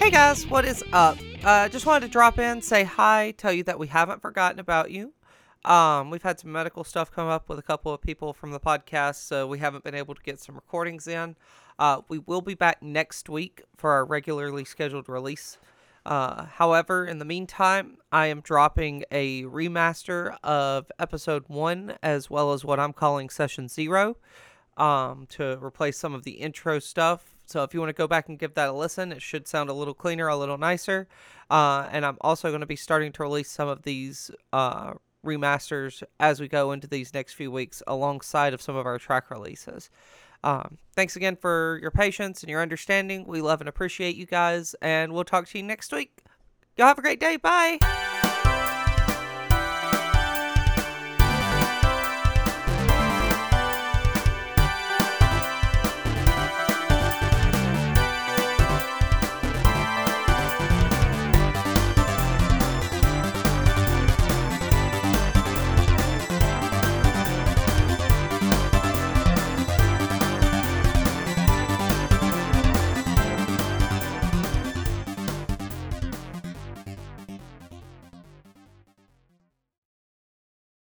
Hey guys, what is up? Uh, just wanted to drop in, say hi, tell you that we haven't forgotten about you. Um, we've had some medical stuff come up with a couple of people from the podcast, so we haven't been able to get some recordings in. Uh, we will be back next week for our regularly scheduled release. Uh, however, in the meantime, I am dropping a remaster of episode one as well as what I'm calling session zero um, to replace some of the intro stuff. So if you want to go back and give that a listen, it should sound a little cleaner, a little nicer. Uh, and I'm also going to be starting to release some of these uh, remasters as we go into these next few weeks alongside of some of our track releases. Um, thanks again for your patience and your understanding. We love and appreciate you guys, and we'll talk to you next week. Y'all have a great day. Bye.